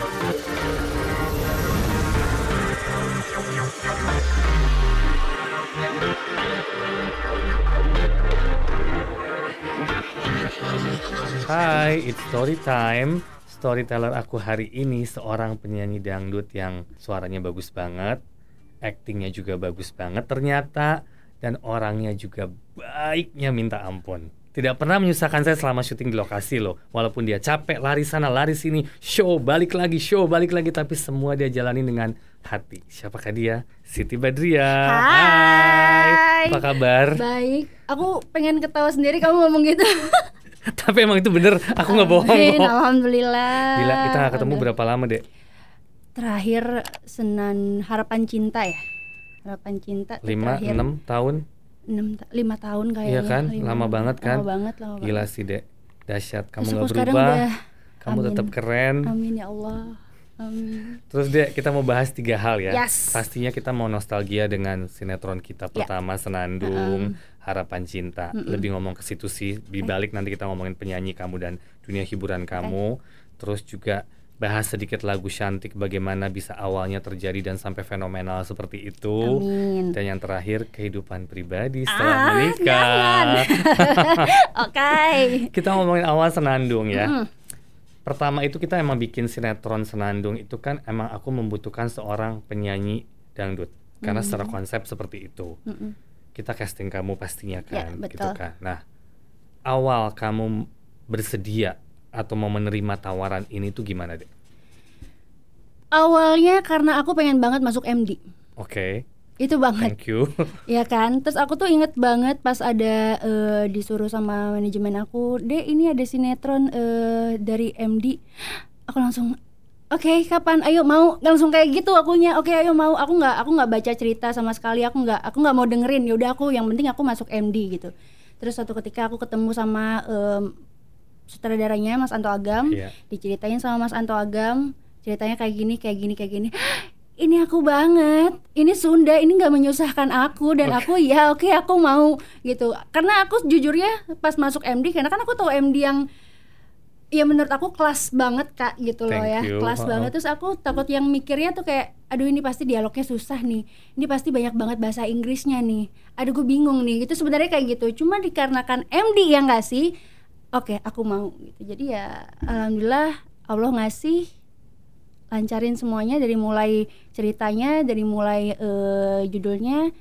Hai, it's story time. Storyteller aku hari ini seorang penyanyi dangdut yang suaranya bagus banget, aktingnya juga bagus banget ternyata, dan orangnya juga baiknya minta ampun. Tidak pernah menyusahkan saya selama syuting di lokasi loh. Walaupun dia capek, lari sana, lari sini, show, balik lagi, show, balik lagi. Tapi semua dia jalani dengan hati. Siapakah dia? Siti Badria. Hai. Apa kabar? Baik, aku pengen ketawa sendiri kamu ngomong gitu. Tapi emang itu bener, aku nggak bohong kok. Alhamdulillah. Gila, kita ketemu berapa lama dek? Terakhir Senan Harapan Cinta ya. Harapan Cinta tuh Lima, terakhir enam tahun? Enam lima tahun kayaknya. Iya kan? Lima- Lama banget kan? Lama banget, lama Gila banget. sih dek, dahsyat. Kamu nggak sekarang berubah, udah- kamu Amin. tetap keren. Amin ya Allah. Amin. Terus dek, kita mau bahas tiga hal ya. Yes. Pastinya kita mau nostalgia dengan sinetron kita Ya. pertama Senandung, Harapan Cinta. Lebih ngomong ke situ sih. Di balik nanti kita ngomongin penyanyi kamu dan dunia hiburan kamu. Terus juga bahas sedikit lagu Shantik bagaimana bisa awalnya terjadi dan sampai fenomenal seperti itu. Amin. Dan yang terakhir kehidupan pribadi setelah Ah, menikah. Oke. kita ngomongin awal Senandung ya. Mm. Pertama itu kita emang bikin sinetron Senandung itu kan emang aku membutuhkan seorang penyanyi dangdut karena secara konsep seperti itu. Mm-mm. Kita casting kamu pastinya Ya, kan, betul. gitu kan. Nah, awal kamu bersedia atau mau menerima tawaran ini tuh gimana deh? Awalnya karena aku pengen banget masuk MD. Oke, Itu banget. thank you. Ya kan, terus aku tuh inget banget pas ada eh, disuruh sama manajemen aku, deh ini ada sinetron eh, dari MD. Aku langsung, oke kapan? Ayo mau langsung kayak gitu akunya. Oke ayo mau. Aku nggak aku nggak baca cerita sama sekali. Aku nggak aku nggak mau dengerin. Ya udah aku yang penting aku masuk MD gitu. Terus suatu ketika aku ketemu sama em, sutradaranya Mas Anto Agam, Iya. diceritain sama Mas Anto Agam, ceritanya kayak gini, kayak gini, kayak gini. Ini aku banget, ini Sunda, ini nggak menyusahkan aku dan aku ya oke aku mau gitu. Karena aku jujurnya pas masuk MD, karena kan aku tahu MD yang ya menurut aku kelas banget kak gitu loh Thank ya, you. kelas Ha-ha. banget. Terus aku takut yang mikirnya tuh kayak, aduh ini pasti dialognya susah nih, ini pasti banyak banget bahasa Inggrisnya nih. Aduh gue bingung nih. Itu sebenarnya kayak gitu. Cuma dikarenakan MD yang ngasih, oke aku mau gitu jadi ya alhamdulillah Allah ngasih lancarin semuanya dari mulai ceritanya dari mulai eh, judulnya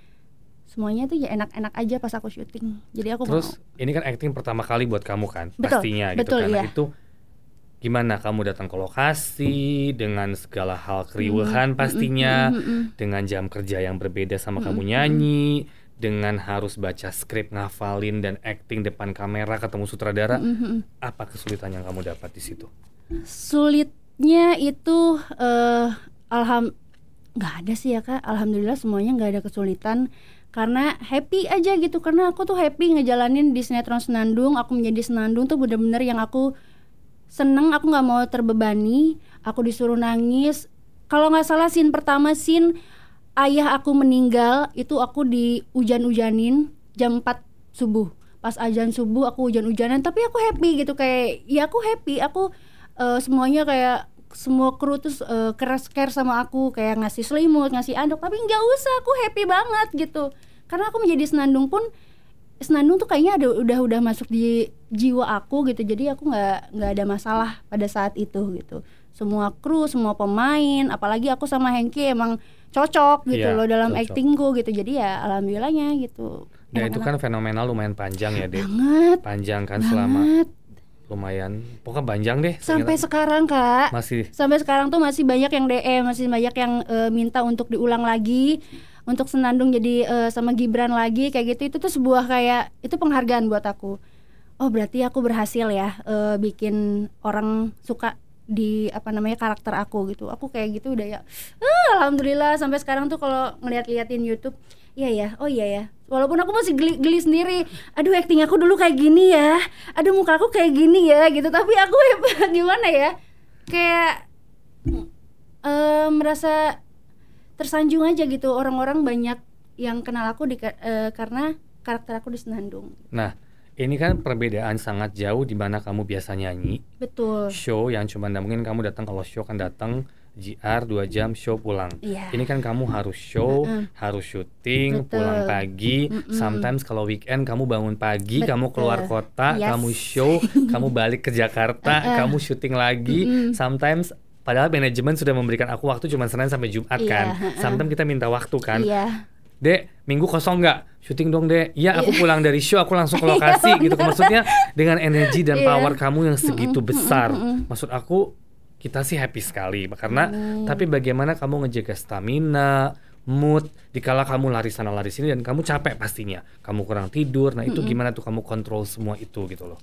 semuanya tuh ya enak-enak aja pas aku syuting jadi aku Terus mau ini kan acting pertama kali buat kamu kan, Betul, pastinya gitu betul, kan. Nah, iya. Itu gimana kamu datang ke lokasi dengan segala hal keriuhan pastinya, mm, mm, mm. dengan jam kerja yang berbeda sama kamu nyanyi, dengan harus baca skrip, ngafalin dan acting depan kamera ketemu sutradara. Mm, mm, mm. Apa kesulitan yang kamu dapat di situ? sulitnya itu eh alham nggak ada sih ya kak alhamdulillah semuanya nggak ada kesulitan karena happy aja gitu karena aku tuh happy ngejalanin di sinetron Senandung aku menjadi Senandung tuh bener-bener yang aku seneng aku nggak mau terbebani aku disuruh nangis kalau nggak salah scene pertama scene ayah aku meninggal itu aku di hujan-hujanin jam 4 subuh. Pas ajan subuh aku hujan-hujanan tapi aku happy gitu kayak ya aku happy aku eh, semuanya kayak semua kru terus eh, keras care sama aku kayak ngasih selimut ngasih anduk tapi nggak usah aku happy banget gitu. Karena aku menjadi senandung pun senandung tuh kayaknya ada udah udah masuk di jiwa aku gitu jadi aku nggak nggak ada masalah pada saat itu gitu. Semua kru semua pemain apalagi aku sama Hengki emang cocok gitu Iya, loh dalam cocok. actingku gitu jadi ya alhamdulillahnya gitu Dan itu kan Enak-enak fenomenal lumayan panjang ya, Dek. banget Panjang kan selama banget lumayan. Pokoknya panjang deh. sampai ternyata. sekarang kak masih sampai sekarang tuh masih banyak yang DM masih banyak yang eh, minta untuk diulang lagi untuk senandung jadi eh, sama Gibran lagi kayak gitu itu tuh sebuah kayak itu penghargaan buat aku oh berarti aku berhasil ya eh, bikin orang suka di apa namanya karakter aku gitu. Aku kayak gitu udah ya ah, alhamdulillah. Sampai sekarang tuh kalau ngeliat-liatin YouTube iya ya. Oh iya ya. Walaupun aku masih geli, geli sendiri. Aduh acting aku dulu kayak gini ya. Aduh muka aku kayak gini ya. Gitu. Tapi aku gimana ya? Kayak eh, merasa tersanjung aja gitu. Orang-orang banyak yang kenal aku di, eh, karena karakter aku di Senandung. Nah, Ini kan perbedaan sangat jauh di mana kamu biasa nyanyi, betul show yang cuma mungkin kamu datang kalau show kan datang GR 2 jam show pulang. Iya. Ini kan kamu harus show, harus syuting, Betul. pulang pagi. Mm-mm. Sometimes kalau weekend kamu bangun pagi, Betul. kamu keluar kota, Yes. kamu show, kamu balik ke Jakarta, Uh-uh. kamu syuting lagi. Mm-mm. Sometimes padahal manajemen sudah memberikan aku waktu cuma Senin sampai Jumat Iya, kan. Sometimes kita minta waktu kan. iya Dek, minggu kosong nggak? Syuting dong, Dek. Iya, aku Iya. pulang dari show, aku langsung ke lokasi gitu. Maksudnya dengan energi dan Iya. power kamu yang segitu besar. Maksud aku kita sih happy sekali karena Amin. tapi bagaimana kamu ngejaga stamina, mood dikala kamu lari sana lari sini dan kamu capek pastinya. Kamu kurang tidur. Nah, itu gimana tuh kamu kontrol semua itu gitu loh.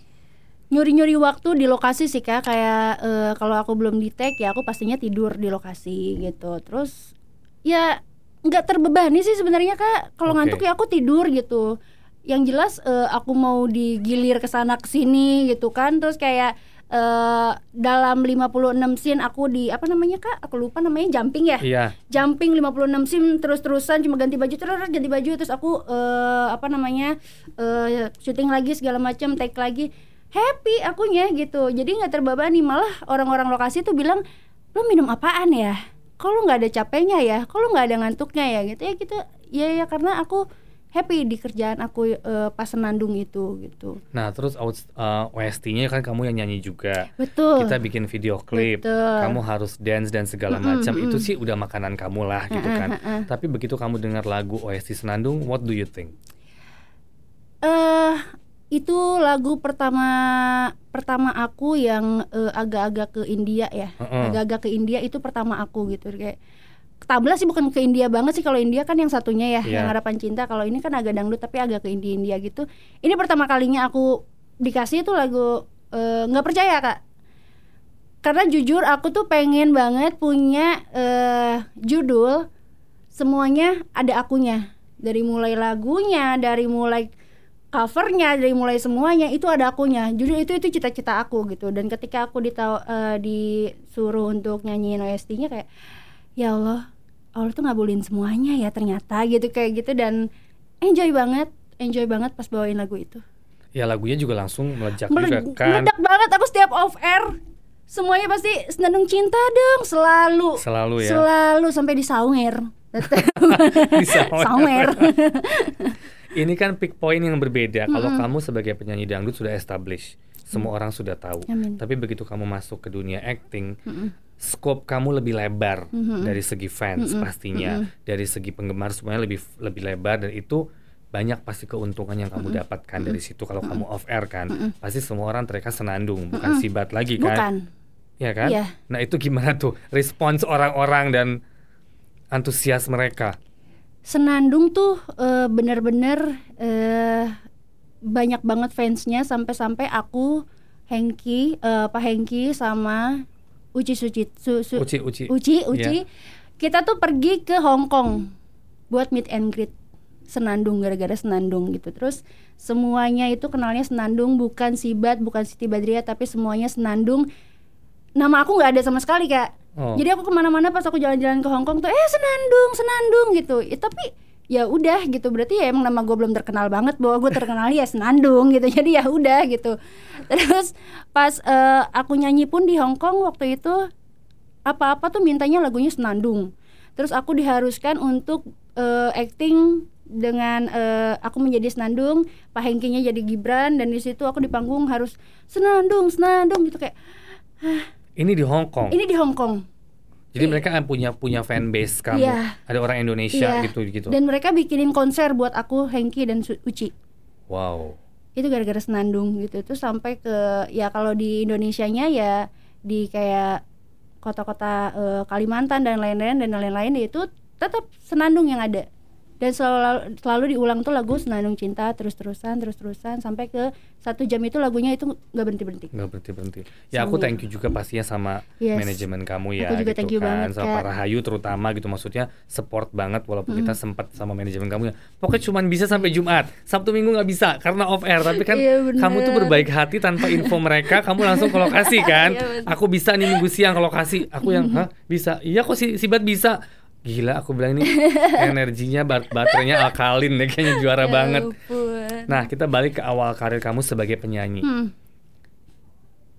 nyuri-nyuri waktu di lokasi sih kak kayak eh, kalau aku belum di tag ya aku pastinya tidur di lokasi gitu terus ya nggak terbebani sih sebenarnya kak. Kalau Oke. ngantuk ya aku tidur gitu. Yang jelas eh, aku mau digilir ke sana ke sini gitu kan. Terus kayak eh, dalam 56 scene aku di apa namanya kak? Aku lupa namanya jumping ya? Iya. jumping 56 sim terus-terusan cuma ganti baju terus ganti baju terus aku eh, apa namanya eh, syuting lagi segala macam take lagi. Happy akunya gitu. Jadi nggak terbebani malah orang-orang lokasi tuh bilang lo minum apaan ya kalau nggak ada capeknya ya kalau nggak ada ngantuknya ya gitu ya gitu ya ya karena aku happy di kerjaan aku eh, pas senandung itu gitu Nah, terus uh, OST-nya kan kamu yang nyanyi juga. betul Kita bikin video klip. Betul. Kamu harus dance dan segala Mm-mm, macam. Itu mm-mm. sih udah makanan kamu lah gitu kan. mm-mm. Tapi begitu kamu dengar lagu OST Senandung, what do you think? eh itu lagu pertama pertama aku yang eh, agak-agak ke India ya. Agak-agak ke India itu pertama aku gitu. Kayak Tabla sih bukan ke India banget sih. Kalau India kan yang satunya ya Iya. yang harapan cinta. Kalau ini kan agak dangdut tapi agak ke India India gitu. Ini pertama kalinya aku dikasih itu lagu eh, nggak percaya kak. Karena jujur aku tuh pengen banget punya eh, judul semuanya ada akunya. Dari mulai lagunya dari mulai covernya dari mulai semuanya itu ada akunya. Jujur itu itu cita-cita aku gitu. Dan ketika aku ditau eh, disuruh untuk nyanyiin OST-nya kayak ya Allah Allah tuh ngabulin semuanya ya ternyata gitu kayak gitu. Dan enjoy banget enjoy banget pas bawain lagu itu. Ya lagunya juga langsung meledak Mele- juga kan. meledak banget. Aku setiap off air semuanya pasti senandung cinta dong selalu. Selalu ya. selalu sampai di saunger Di saunger. Ini kan pick point yang berbeda. Kalau Mm-mm. kamu sebagai penyanyi dangdut sudah establish, semua orang sudah tahu. Amin. Tapi begitu kamu masuk ke dunia acting, Mm-mm. scope kamu lebih lebar Mhm. dari segi fans Mm-mm. pastinya, Mm-mm. dari segi penggemar semuanya lebih lebih lebar dan itu banyak pasti keuntungan yang kamu dapatkan dari situ kalau kamu off air kan. Pasti semua orang mereka senandung, bukan sibat lagi kan. bukan Ya kan? Iya. Nah, itu gimana tuh respons orang-orang dan antusias mereka? Senandung tuh eh, bener-bener eh, banyak banget fansnya sampai-sampai aku Hengki, eh, Pak Hengki sama Uci Suci, Su- Su- Uci, Uci. Uci, Iya. Uci, kita tuh pergi ke Hong Kong buat meet and greet Senandung gara-gara Senandung gitu. Terus semuanya itu kenalnya Senandung bukan Sibat, bukan Siti Badriah, tapi semuanya Senandung. Nama aku nggak ada sama sekali kak. Oh. Jadi aku ke mana-mana pas aku jalan-jalan ke Hong Kong tuh, eh Senandung, Senandung gitu. Ya, tapi ya udah gitu berarti ya emang nama gue belum terkenal banget bahwa gue terkenal ya Senandung gitu jadi ya udah gitu terus pas eh, aku nyanyi pun di Hong Kong waktu itu apa-apa tuh mintanya lagunya Senandung terus aku diharuskan untuk eh, acting dengan eh, aku menjadi Senandung Pak Hengkinya jadi Gibran dan di situ aku di panggung harus Senandung Senandung gitu kayak Ini di Hong Kong. ini di Hong Kong Jadi mereka kan punya punya fan base kamu. Iya. Ada orang Indonesia Iya. gitu gitu. dan mereka bikinin konser buat aku Hengki dan Uci Wow. itu gara-gara senandung gitu itu sampai ke ya kalau di Indonesianya ya di kayak kota-kota eh, Kalimantan dan lain-lain dan lain-lain ya itu tetap senandung yang ada dan selalu selalu diulang tuh lagu senandung cinta terus-terusan terus-terusan sampai ke satu jam itu lagunya itu nggak berhenti berhenti nggak berhenti berhenti. Ya aku thank you juga pastinya sama Yes. manajemen kamu ya Aku juga gitu thank you kan, banget, sama Kak. Pak Rahayu terutama gitu maksudnya support banget walaupun kita sempat sama manajemen kamu ya. Pokoknya cuma bisa sampai Jumat, Sabtu Minggu nggak bisa karena off air. Tapi kan Iya, kamu tuh berbaik hati tanpa info mereka, kamu langsung ke lokasi kan. Iya, aku bisa nih minggu siang ke lokasi. Aku yang hah bisa? Iya kok si Sibat bisa. Gila aku bilang ini energinya bat baterainya alkalin deh kayaknya juara Ya banget. Nah, kita balik ke awal karir kamu sebagai penyanyi. Hmm,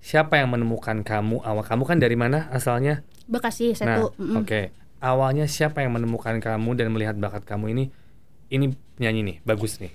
Siapa yang menemukan kamu? Awal kamu kan dari mana asalnya? Bekasi Nah, satu. Mm-mm. oke. Awalnya siapa yang menemukan kamu dan melihat bakat kamu ini? Ini penyanyi nih, bagus nih.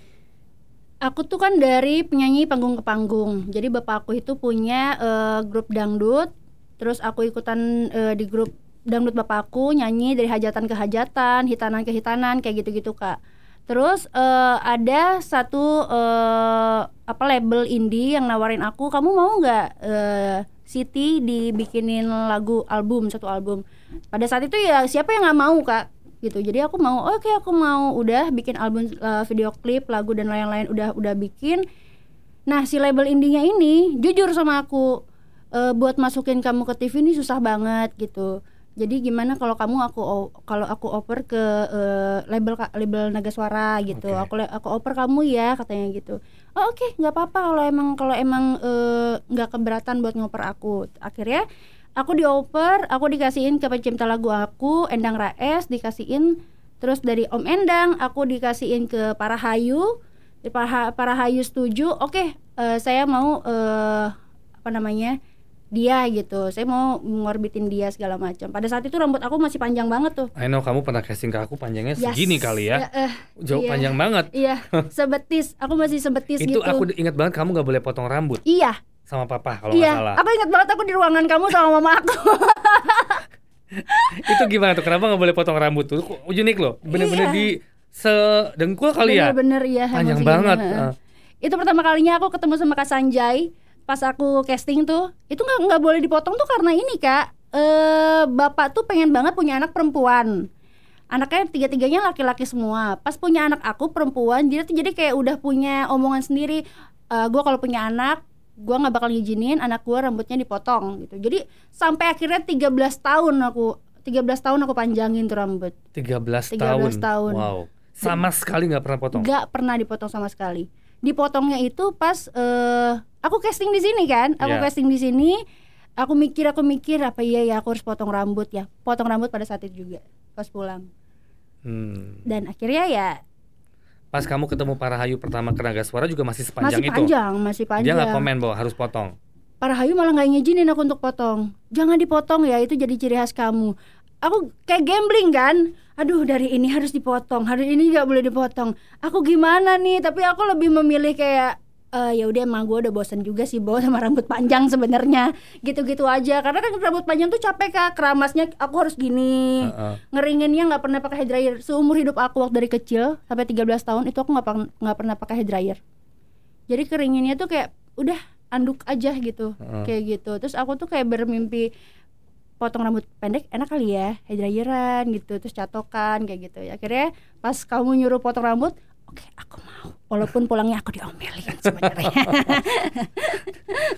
Aku tuh kan dari penyanyi panggung ke panggung. Jadi bapak aku itu punya eh, grup dangdut. Terus aku ikutan eh, di grup dangdut bapak aku nyanyi dari hajatan ke hajatan, hitanan ke hitanan kayak gitu-gitu kak. Terus eh, ada satu eh, apa label indie yang nawarin aku, kamu mau nggak eh, Siti dibikinin lagu album satu album. Pada saat itu ya siapa yang nggak mau kak? gitu jadi aku mau oke aku mau udah bikin album uh, video klip lagu dan lain-lain udah udah bikin nah si label indinya ini jujur sama aku "Eh, buat masukin kamu ke TV ini susah banget gitu jadi gimana kalau kamu aku kalau aku oper ke eh, label ka- label Naga Suara gitu. Oke. aku aku oper kamu ya katanya gitu. Oh oke nggak apa-apa kalau emang kalau emang eh, nggak keberatan buat ngoper aku. Akhirnya aku dioper aku dikasihin ke pencipta lagu aku Endang Raes dikasihin terus dari Om Endang aku dikasihin ke Parahayu Di para Parahayu setuju. Oke eh, saya mau eh, apa namanya dia gitu saya mau ngorbitin dia segala macam pada saat itu rambut aku masih panjang banget tuh I know kamu pernah casting ke aku panjangnya Yes. segini kali ya. eh, Jauh iya. panjang banget. iya sebetis aku masih sebetis Itu gitu aku ingat banget kamu nggak boleh potong rambut iya sama papa kalau iya salah. aku ingat banget aku di ruangan kamu sama mama aku Itu gimana tuh? Kenapa nggak boleh potong rambut tuh? Unik loh. Bener-bener Iya. di sedengkul kali ya. bener-bener iya Panjang banget. Ah. itu pertama kalinya aku ketemu sama Kak Sanjay pas aku casting tuh itu nggak nggak boleh dipotong tuh karena ini kak eh bapak tuh pengen banget punya anak perempuan anaknya tiga tiganya laki-laki semua pas punya anak aku perempuan jadi tuh jadi kayak udah punya omongan sendiri eh gue kalau punya anak gue nggak bakal ngizinin anak gue rambutnya dipotong gitu jadi sampai akhirnya 13 tahun aku 13 tahun aku panjangin tuh rambut 13, 13 tahun. tahun. Wow. Sama sekali nggak pernah potong. nggak pernah dipotong sama sekali dipotongnya itu pas eh aku casting di sini kan aku Iya. casting di sini aku mikir aku mikir apa iya ya aku harus potong rambut ya potong rambut pada saat itu juga pas pulang Hmm. dan akhirnya ya Pas kamu ketemu para hayu pertama ke Naga Suara juga masih sepanjang masih itu. panjang masih panjang Dia nggak komen bahwa harus potong. para hayu malah nggak ngizinin aku untuk potong jangan dipotong ya itu jadi ciri khas kamu aku kayak gambling kan aduh dari ini harus dipotong hari ini nggak boleh dipotong. Aku gimana nih? Tapi aku lebih memilih kayak eh ya udah emang gue udah bosen juga sih bawa sama rambut panjang sebenarnya. Gitu-gitu aja. Karena kan rambut panjang tuh capek kak. Keramasnya aku harus gini. Heeh. ngeringinnya nggak pernah pakai hair dryer seumur hidup aku waktu dari kecil sampai 13 tahun itu aku nggak pernah nggak pernah pakai hair dryer jadi keringinnya tuh kayak udah anduk aja gitu. Heeh. kayak gitu. Terus aku tuh kayak bermimpi potong rambut pendek enak kali ya hair dryeran gitu terus catokan kayak gitu akhirnya pas kamu nyuruh potong rambut oke aku mau walaupun pulangnya aku diomelin sebenarnya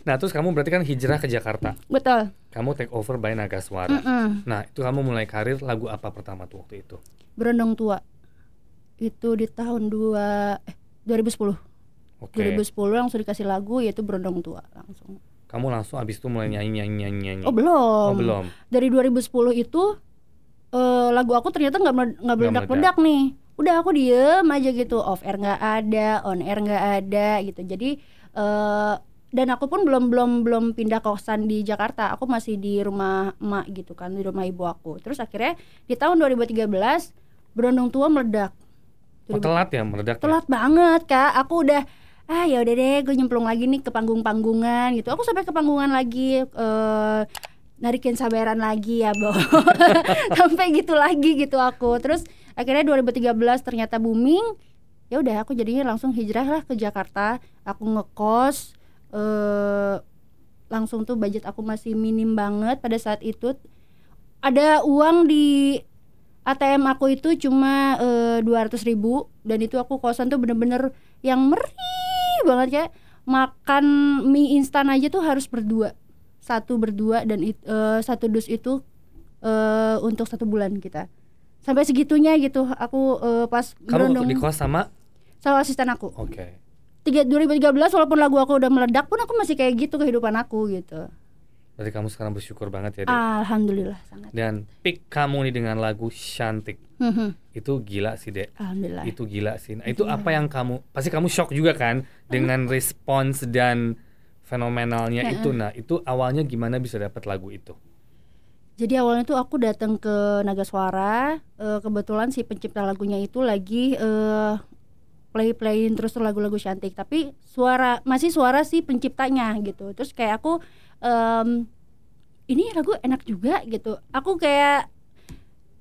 Nah, terus kamu berarti kan hijrah ke Jakarta. betul Kamu take over by Naga Suara. Mm-mm. Nah, itu kamu mulai karir lagu apa pertama tuh waktu itu? berondong tua itu di tahun dua eh 2010 Oke. 2010 langsung dikasih lagu yaitu berondong tua langsung Kamu langsung abis itu mulai nyanyi nyanyi nyanyi nyanyi. oh belum Oh, belum. dari 2010 itu eh, lagu aku ternyata nggak nggak meledak meledak nih udah aku diem aja gitu off air nggak ada on air nggak ada gitu jadi eh, dan aku pun belum belum belum pindah kosan di Jakarta aku masih di rumah emak gitu kan di rumah ibu aku terus akhirnya di tahun 2013 berondong tua meledak Oh, telat ya meledak. ya? telat banget kak aku udah ah ya udah deh gue nyemplung lagi nih ke panggung-panggungan gitu. Aku sampai ke panggungan lagi eh narikin sabaran lagi ya bo. Sampai gitu lagi gitu aku. Terus akhirnya 2013 ternyata booming ya udah aku jadinya langsung hijrah lah ke Jakarta. Aku ngekos eh langsung tuh budget aku masih minim banget pada saat itu. Ada uang di ATM aku itu cuma dua ratus ribu dan itu aku kosan tuh bener-bener yang meri banget kayak makan mie instan aja tuh harus berdua. Satu berdua dan it- eh, satu dus itu eh, untuk satu bulan kita. Sampai segitunya gitu. Aku eh, pas Kamu berondong di kos sama? sama asisten aku. Oke. tiga 2013 walaupun lagu aku udah meledak pun aku masih kayak gitu kehidupan aku gitu Berarti kamu sekarang bersyukur banget ya, Dek. Alhamdulillah sangat. Dan pick kamu nih dengan lagu Cantik. Mhm. Itu gila sih, Dek. Alhamdulillah. Itu gila sih. Nah, itu Iya. apa yang kamu pasti kamu shock juga kan dengan respons dan fenomenalnya Heeh. itu. Nah, itu awalnya gimana bisa dapat lagu itu? Jadi awalnya tuh aku datang ke Naga Suara, eh, kebetulan si pencipta lagunya itu lagi eh, play playin terus lagu-lagu cantik, tapi suara masih suara si penciptanya gitu. Terus kayak aku em, ini lagu enak juga gitu. Aku kayak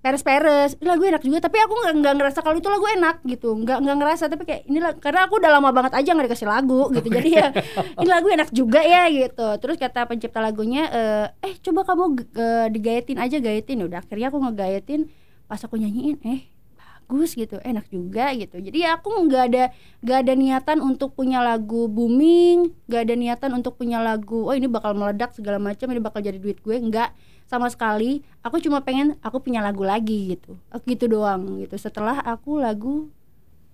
peres-peres, lagu enak juga, tapi aku nggak nggak ngerasa kalau itu lagu enak gitu, nggak nggak ngerasa tapi kayak ini lag- karena aku udah lama banget aja nggak dikasih lagu gitu, jadi ya ini lagu enak juga ya gitu. Terus kata pencipta lagunya, eh, eh coba kamu eh, digayetin aja gayetin, udah akhirnya aku ngegayetin, pas aku nyanyiin, eh bagus gitu, enak juga gitu. Jadi ya aku nggak ada nggak ada niatan untuk punya lagu booming, nggak ada niatan untuk punya lagu, oh ini bakal meledak segala macam, ini bakal jadi duit gue, nggak sama sekali. Aku cuma pengen aku punya lagu lagi gitu, aku gitu doang gitu. Setelah aku lagu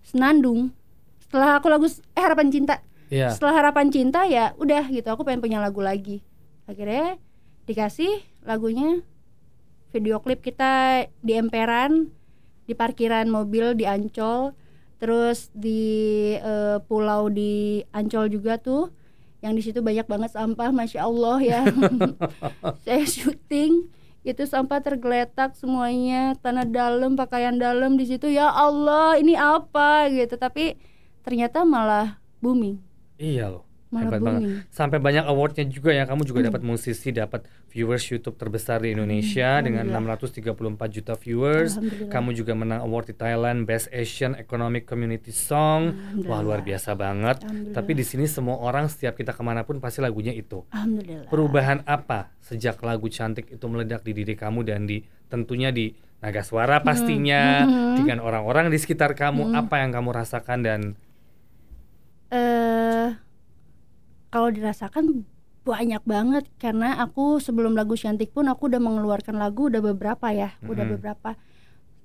Senandung, setelah aku lagu eh Harapan Cinta, Iya. setelah Harapan Cinta ya udah gitu, aku pengen punya lagu lagi. Akhirnya dikasih lagunya, video klip kita di emperan, di parkiran mobil di Ancol, terus di eh, pulau di Ancol juga tuh, yang di situ banyak banget sampah, masya Allah ya. Saya syuting itu sampah tergeletak semuanya, tanah dalam, pakaian dalam di situ ya Allah ini apa gitu, tapi ternyata malah booming, Iya loh. Malah Hebat banget. Sampai banyak awardnya juga ya. Kamu juga Hmm. dapat musisi, dapat viewers YouTube terbesar di Indonesia dengan 634 juta viewers. Kamu juga menang award di Thailand Best Asian Economic Community Song. Wah luar biasa banget. Tapi di sini semua orang setiap kita ke mana pun pasti lagunya itu. Alhamdulillah. Perubahan apa sejak lagu cantik itu meledak di diri kamu dan di tentunya di naga suara pastinya Mhm. dengan orang-orang di sekitar kamu Hmm. apa yang kamu rasakan dan eh kalau dirasakan banyak banget. Karena aku sebelum lagu cantik pun aku udah mengeluarkan lagu udah beberapa ya udah Mm-mm. beberapa.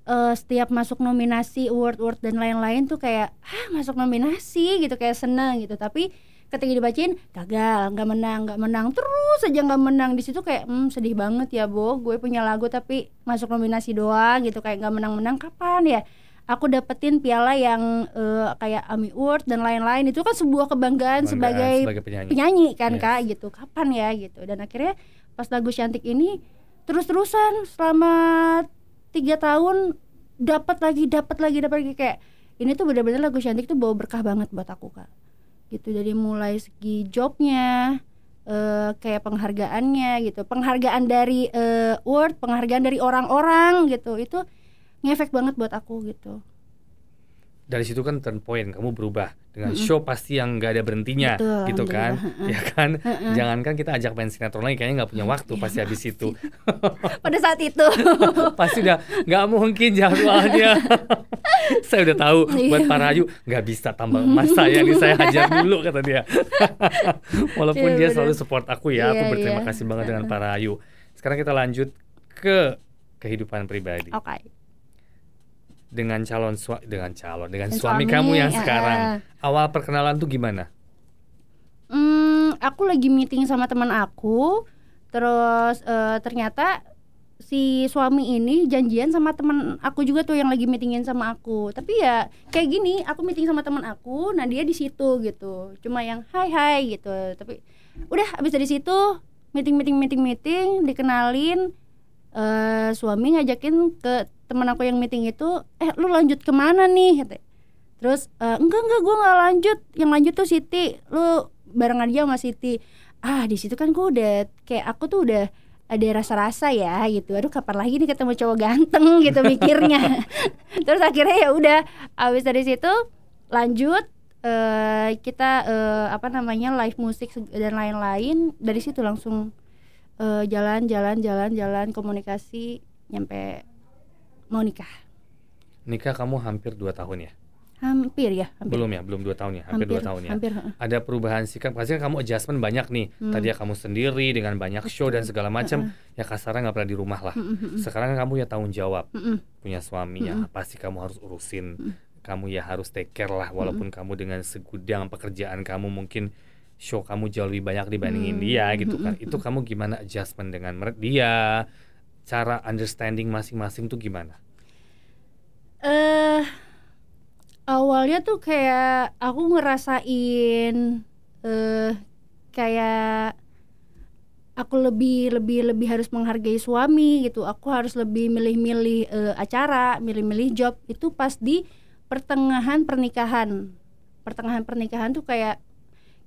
Eh setiap masuk nominasi award award dan lain-lain tuh kayak ah masuk nominasi? gitu kayak seneng gitu. Tapi ketika dibacain gagal nggak menang nggak menang. Terus aja nggak menang. Di situ kayak hmm, sedih banget ya bo. Gue punya lagu tapi masuk nominasi doang gitu. Kayak nggak menang-menang kapan ya aku dapetin piala yang eh, kayak AMI Award dan lain-lain. Itu kan sebuah kebanggaan, Kebanggaan sebagai, sebagai penyanyi. penyanyi kan Yes. kak gitu. Kapan ya gitu. Dan akhirnya pas lagu cantik ini terus-terusan selama tiga tahun dapat lagi dapat lagi dapat lagi. Kayak ini tuh benar-benar lagu cantik tuh bawa berkah banget buat aku kak. Gitu dari mulai segi jobnya eh, kayak penghargaannya gitu. Penghargaan dari eh, award penghargaan dari orang-orang gitu. Itu ngefek banget buat aku gitu. Dari situ kan turn point kamu berubah. Dengan Mm-mm. show pasti yang nggak ada berhentinya Betul, gitu kan? ya kan? Jangankan kita ajak main sinetron lagi kayaknya nggak punya waktu Iya, pasti. habis itu. Pada saat itu. Pasti udah nggak mungkin jadwalnya. Saya udah tahu Iya. buat Pak Rayu nggak bisa tambah emas saya nih saya hajar dulu kata dia. Walaupun Iya, dia selalu support aku ya aku Iya, berterima iya. kasih banget dengan Pak Rayu sekarang kita lanjut ke kehidupan pribadi. Oke dengan calon sua dengan calon dengan Dan suami, suami, kamu yang ya. sekarang awal perkenalan tuh gimana Hmm, aku lagi meeting sama teman aku, terus eh, ternyata si suami ini janjian sama teman aku juga tuh yang lagi meetingin sama aku. Tapi ya kayak gini, aku meeting sama teman aku, nah dia di situ gitu. Cuma yang hai hai gitu. Tapi udah habis dari situ meeting meeting meeting meeting dikenalin eh suami ngajakin ke teman aku yang meeting itu, eh lu lanjut ke mana nih? Terus "Eh, enggak enggak gue nggak lanjut, yang lanjut tuh Siti, lu barengan aja sama Siti. Ah di situ kan gue udah kayak aku tuh udah ada rasa-rasa ya gitu. Aduh kapan lagi nih ketemu cowok ganteng gitu mikirnya. Terus akhirnya ya udah, abis dari situ lanjut eh kita eh, apa namanya live musik dan lain-lain. Dari situ langsung eh, jalan jalan jalan jalan komunikasi nyampe mau nikah. nikah kamu hampir dua tahun ya? Hampir ya, hampir. belum ya belum dua tahun ya? Hampir, dua tahun ya? Hampir, ada perubahan sikap pasti kan kamu adjustment banyak nih. Hmm. tadi ya kamu sendiri dengan banyak show dan segala macam ya kasarnya nggak pernah di rumah lah. Mm-mm, mm-mm, sekarang kan kamu ya tanggung jawab. Punya suami ya pasti kamu harus urusin. Kamu ya harus take care lah walaupun kamu dengan segudang pekerjaan kamu mungkin show kamu jauh lebih banyak dibandingin Hmm. dia gitu kan. Hmm, Itu kamu gimana adjustment dengan dia? Cara understanding masing-masing tuh gimana? eh awalnya tuh kayak aku ngerasain eh kayak aku lebih lebih lebih harus menghargai suami gitu. Aku harus lebih milih-milih eh, acara, milih-milih job itu pas di pertengahan pernikahan. Pertengahan pernikahan tuh kayak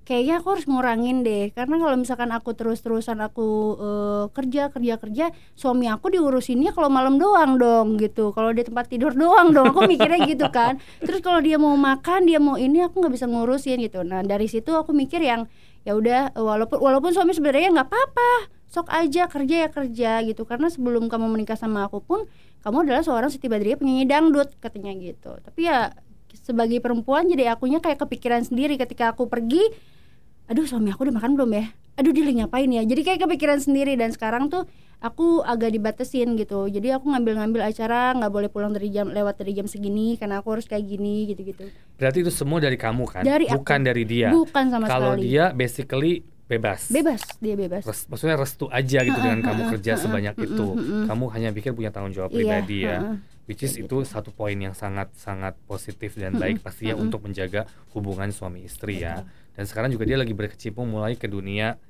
kayaknya aku harus ngurangin deh. Karena kalau misalkan aku terus-terusan aku eh, kerja kerja kerja suami aku diurusinnya kalau malam doang dong gitu. Kalau di tempat tidur doang dong. Aku mikirnya gitu kan. Terus kalau dia mau makan dia mau ini aku nggak bisa ngurusin gitu. Nah dari situ aku mikir yang ya udah walaupun walaupun suami sebenarnya nggak apa-apa. Sok aja kerja ya kerja gitu. Karena sebelum kamu menikah sama aku pun kamu adalah seorang Siti Badriah penyanyi dangdut katanya gitu. Tapi ya sebagai perempuan jadi akunya kayak kepikiran sendiri ketika aku pergi aduh suami aku udah makan belum ya aduh dia lagi ngapain ya jadi kayak kepikiran sendiri dan sekarang tuh aku agak dibatasin gitu jadi aku ngambil-ngambil acara nggak boleh pulang dari jam lewat dari jam segini karena aku harus kayak gini gitu-gitu Berarti itu semua dari kamu kan? Dari aku. Bukan dari dia. bukan sama Kalau sekali dia basically bebas. bebas dia bebas Res- maksudnya restu aja gitu dengan kamu kerja sebanyak itu. Kamu hanya pikir punya tanggung jawab Iya, pribadi ya. Which is itu satu poin yang sangat sangat positif dan baik pastinya untuk menjaga hubungan suami istri ya. Dan sekarang juga dia lagi berkecimpung mulai ke dunia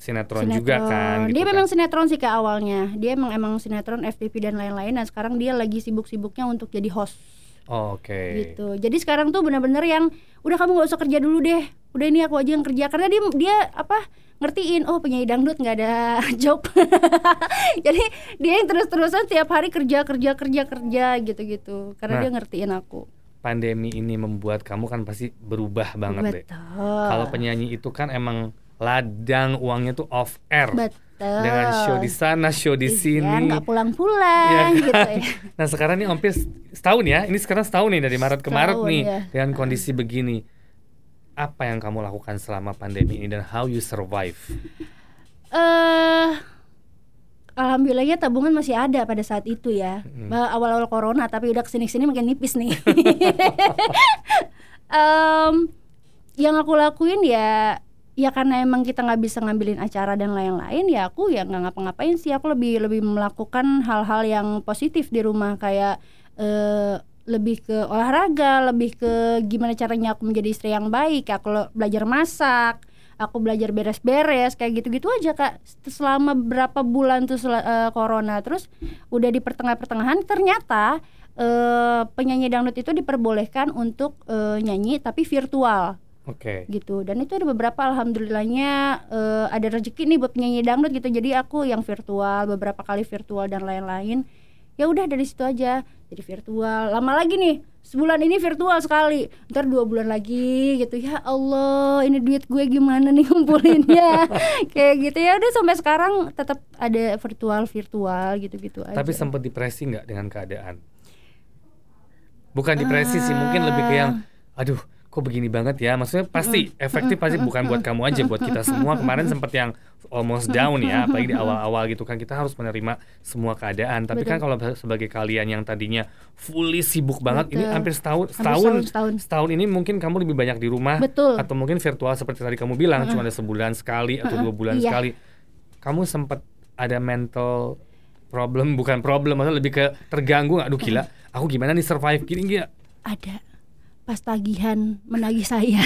sinetron, juga kan. dia gitu memang kan. sinetron sih ke awalnya. Dia emang emang sinetron FTV dan lain-lain. Dan sekarang dia lagi sibuk-sibuknya untuk jadi host Oh, Oke. gitu jadi sekarang tuh benar-benar yang udah kamu nggak usah kerja dulu deh udah ini aku aja yang kerja karena dia dia apa ngertiin oh penyanyi dangdut nggak ada job jadi dia yang terus-terusan tiap hari kerja kerja kerja kerja gitu-gitu karena Nah. dia ngertiin aku Pandemi ini membuat kamu kan pasti berubah banget deh. betul Kalau penyanyi itu kan emang ladang uangnya tuh off air. betul Dengan show di sana, show di Iya, sini. nggak pulang-pulang Iya gitu ya Nah sekarang nih hampir setahun ya. Ini sekarang setahun nih dari Maret ke Maret Setahun, nih ya. dengan kondisi begini. Apa yang kamu lakukan selama pandemi ini dan how you survive? eh alhamdulillahnya tabungan masih ada pada saat itu ya Mm. Bah, awal-awal corona tapi udah ke sini-sini makin nipis nih Em, yang aku lakuin ya ya karena emang kita nggak bisa ngambilin acara dan lain-lain ya aku ya nggak ngapa-ngapain sih. Aku lebih lebih melakukan hal-hal yang positif di rumah kayak eh, lebih ke olahraga lebih ke gimana caranya aku menjadi istri yang baik. Aku belajar masak aku belajar beres-beres kayak gitu-gitu aja kak. Selama berapa bulan tuh eh, corona terus udah di pertengah-pertengahan ternyata eh, penyanyi dangdut itu diperbolehkan untuk eh, nyanyi tapi virtual Oke. gitu. Dan itu ada beberapa alhamdulillahnya eh, ada rezeki nih buat penyanyi dangdut gitu. Jadi aku yang virtual beberapa kali virtual dan lain-lain. Ya udah dari situ aja. Jadi virtual. Lama lagi nih. Sebulan ini virtual sekali. Ntar dua bulan lagi gitu. Ya Allah ini duit gue gimana nih ngumpulinnya? Kayak gitu. Ya udah sampai sekarang tetap ada virtual virtual gitu-gitu aja. Tapi sempat depresi nggak dengan keadaan? Bukan depresi sih, mungkin lebih ke yang, aduh, kok begini banget ya. Maksudnya pasti efektif pasti bukan buat kamu aja, buat kita semua. Kemarin sempat yang almost down ya, apalagi di awal-awal gitu kan kita harus menerima semua keadaan. Tapi kan kalau sebagai kalian yang tadinya fully sibuk banget, ini Betul. hampir setahun, Hampir setahun, setahun, setahun. setahun ini mungkin kamu lebih banyak di rumah Betul. atau mungkin virtual seperti tadi kamu bilang, cuma ada sebulan sekali atau dua bulan iya. sekali. Kamu sempat ada mental problem bukan problem maksudnya lebih ke terganggu nggak aduh gila aku gimana nih survive gini gila ada pas tagihan menagih saya.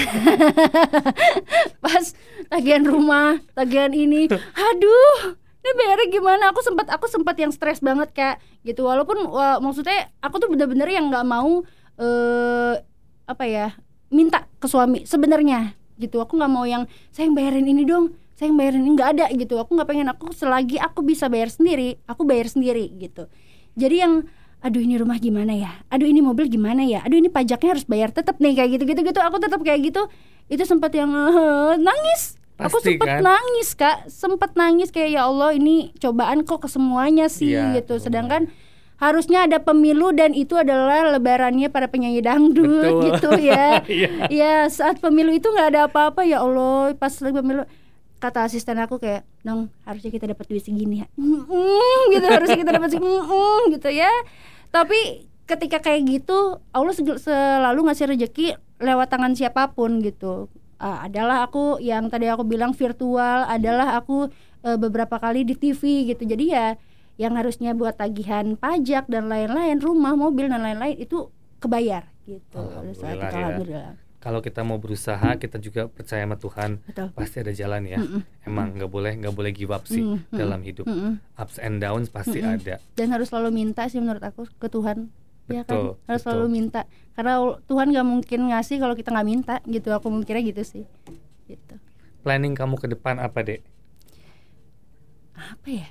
Pas tagihan rumah tagihan ini. Aduh ini bayarnya gimana? Aku sempat aku sempat yang stres banget kayak gitu walaupun wah, maksudnya aku tuh bener-bener yang nggak mau eh apa ya minta ke suami sebenarnya. Gitu aku nggak mau yang saya yang bayarin ini dong saya yang bayarin ini. Nggak ada gitu. Aku nggak pengen aku selagi aku bisa bayar sendiri aku bayar sendiri gitu. Jadi yang aduh ini rumah gimana ya? Aduh ini mobil gimana ya? Aduh ini pajaknya harus bayar tetap nih kayak gitu gitu. Gitu aku tetap kayak gitu. Itu sempat yang eh, nangis. Aku Pasti sempat kan? nangis kak. Sempat nangis kayak ya Allah ini cobaan kok ke semuanya sih Iya, gitu. sedangkan harusnya ada pemilu dan itu adalah lebarannya para penyanyi dangdut Betul. gitu ya. Iya. ya saat pemilu itu nggak ada apa-apa ya Allah. Pas lagi pemilu kata asisten aku kayak nong harusnya kita dapat duit segini ya. Mm-mm, gitu harusnya kita dapat segini mm-mm, gitu ya. Tapi ketika kayak gitu Allah selalu ngasih rezeki lewat tangan siapa pun gitu. Ah, adalah aku yang tadi aku bilang virtual adalah aku eh, beberapa kali di TV gitu. Jadi ya yang harusnya buat tagihan pajak dan lain-lain rumah mobil dan lain-lain itu kebayar gitu. Pada saat Alhamdulillah ya. Kalau kita mau berusaha, kita juga percaya sama Tuhan, betul pasti ada jalan ya. Mm-mm. Emang nggak boleh nggak boleh give up sih Mm, mm, dalam hidup. Mm-mm. Ups and downs pasti Mm-mm. ada. dan harus selalu minta sih menurut aku ke Tuhan ya kan Betul, harus betul. selalu minta karena Tuhan nggak mungkin ngasih kalau kita nggak minta gitu aku mikirnya gitu sih gitu Planning kamu ke depan apa dek? apa ya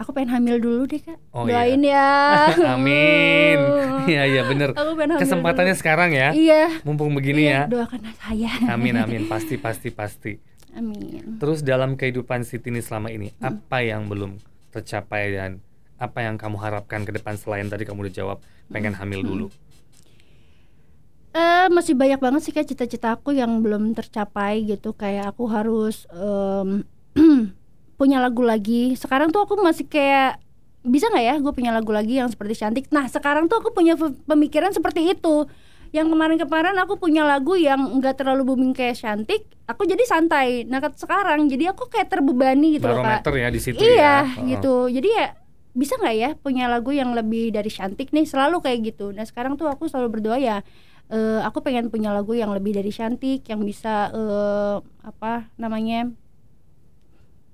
aku pengen hamil dulu deh kak Oh, doain ya Amin. Iya iya bener. aku pengen hamil Kesempatannya dulu. sekarang ya. iya Mumpung begini iya, ya. doakan saya Amin amin pasti pasti pasti. amin Terus dalam kehidupan Siti ini selama ini apa yang belum tercapai dan apa yang kamu harapkan ke depan selain tadi kamu udah jawab pengen hamil dulu. Eh masih banyak banget sih kayak cita-cita aku yang belum tercapai gitu kayak aku harus em, punya lagu lagi. Sekarang tuh aku masih kayak bisa nggak ya gue punya lagu lagi yang seperti cantik? Nah sekarang tuh aku punya pemikiran seperti itu. Yang kemarin-kemarin aku punya lagu yang nggak terlalu booming kayak cantik aku jadi santai. Nah sekarang jadi aku kayak terbebani gitu loh kak. Ya di situ iya ya. Gitu. Jadi ya bisa nggak ya punya lagu yang lebih dari cantik nih? Selalu kayak gitu. Nah sekarang tuh aku selalu berdoa ya eh, aku pengen punya lagu yang lebih dari cantik yang bisa eh, apa namanya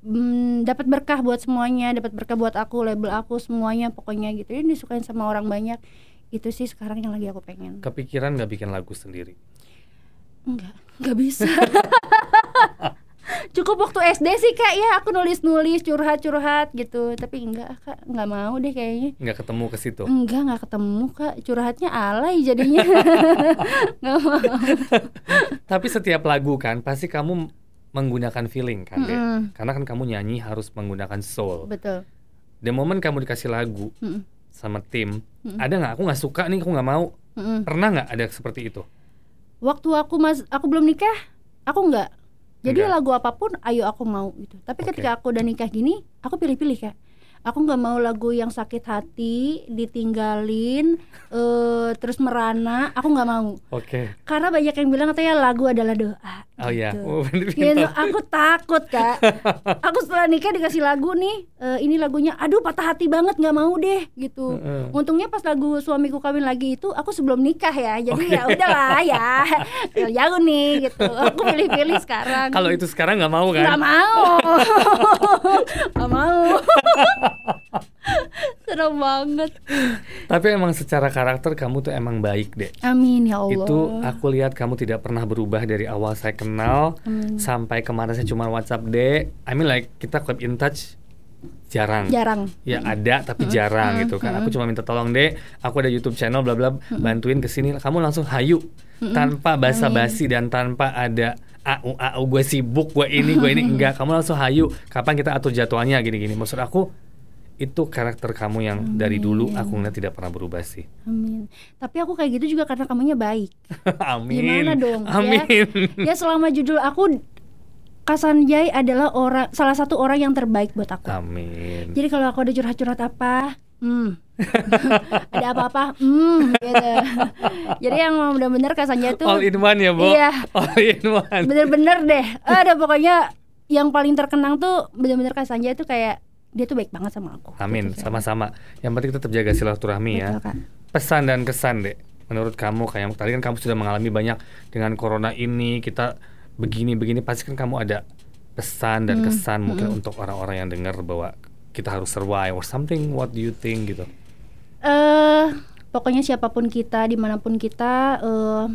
mm, dapat berkah buat semuanya dapat berkah buat aku label aku semuanya pokoknya gitu. Ini disukain sama orang banyak. Itu sih sekarang yang lagi aku pengen. Kepikiran nggak bikin lagu sendiri? enggak enggak bisa. Cukup waktu SD sih kak ya. Aku nulis nulis curhat curhat gitu. Tapi enggak kak. Nggak mau deh kayaknya. Nggak ketemu ke situ. enggak nggak ketemu kak. Curhatnya alay jadinya. Nggak mau. Tapi setiap lagu kan pasti kamu menggunakan feeling kan, Dek? Mm-mm. Karena kan kamu nyanyi harus menggunakan soul. betul The moment kamu dikasih lagu Mm-mm. sama tim, Mm-mm. ada nggak? Aku nggak suka nih, aku nggak mau. Mm-mm. Pernah nggak ada seperti itu? waktu aku mas aku belum nikah aku enggak jadi Enggak. lagu apa pun ayo aku mau gitu tapi Oke. ketika aku udah nikah gini aku pilih-pilih kak aku nggak mau lagu yang sakit hati ditinggalin eh terus merana aku nggak mau Oke. karena banyak yang bilang katanya lagu adalah doa Oh iya. gitu. Oh, pintar. aku takut kak. aku setelah nikah dikasih lagu nih, eh, ini lagunya, aduh patah hati banget nggak mau deh gitu. Heeh. Untungnya pas lagu suamiku kawin lagi itu, aku sebelum nikah ya, jadi Oke. ya udahlah ya, ya jauh nih gitu. Aku pilih-pilih sekarang. Kalau itu sekarang nggak mau kan? nggak mau, nggak mau. Serem banget. Tapi emang secara karakter kamu tuh emang baik deh. Amin ya Allah. Itu aku lihat kamu tidak pernah berubah dari awal saya kenal Amin. sampai kemarin saya cuma WhatsApp deh. I mean like kita keep in touch jarang. jarang. Ya ada tapi jarang gitu kan. Aku cuma minta tolong deh. Aku ada YouTube channel bla bla bantuin ke sini. Kamu langsung hayu tanpa basa-basi dan tanpa ada au au gue sibuk gue ini gue ini enggak. Kamu langsung hayu. Kapan kita atur jadwalnya gini-gini. Maksud aku itu karakter kamu yang dari dulu aku ngeliat tidak pernah berubah sih. Amin. Tapi aku kayak gitu juga karena kamunya baik. Amin. Gimana dong? Amin. Ya, ya selama judul aku Kasanjay adalah orang salah satu orang yang terbaik buat aku. Amin. Jadi kalau aku ada curhat-curhat apa, hmm, ada apa-apa, hmm, gitu. Jadi yang benar-benar Kasanjay tuh All in one ya, Bo. Iya. All in one. bener-bener deh. Ada pokoknya yang paling terkenang tuh bener-bener Kasanjay tuh kayak dia tuh baik banget sama aku. Amin, Gitu, sama-sama. Yang penting tetap jaga silaturahmi ya. Kak. Pesan dan kesan, Dek. Menurut kamu kayak tadi kan kamu sudah mengalami banyak dengan corona ini, kita begini-begini pasti kan kamu ada pesan dan Hmm, kesan mungkin untuk orang-orang yang dengar bahwa kita harus survive or something. What do you think gitu? eh pokoknya siapa pun kita di mana pun kita eh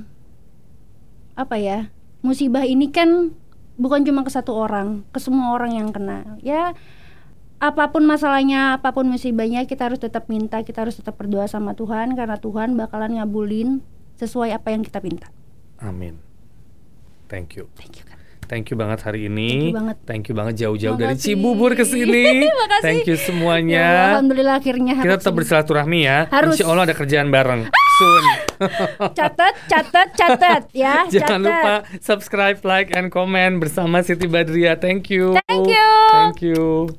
apa ya musibah ini kan bukan cuma ke satu orang ke semua orang yang kena ya apa pun masalahnya apa pun musibahnya kita harus tetap minta kita harus tetap berdoa sama Tuhan karena Tuhan bakalan ngabulin sesuai apa yang kita minta Amin. Thank you. thank you Kak. Thank you banget hari ini. Thank you banget. Thank you banget jauh-jauh dari. Cibubur ke sini. Thank you Ya, semuanya. Alhamdulillah akhirnya Kita tetap bersilaturahmi ya. Harus. Insya Allah ada kerjaan bareng. Soon. catat catat catat ya Jangan catat. lupa subscribe, like, and comment bersama Siti Badria. Thank you. Thank you. Thank you.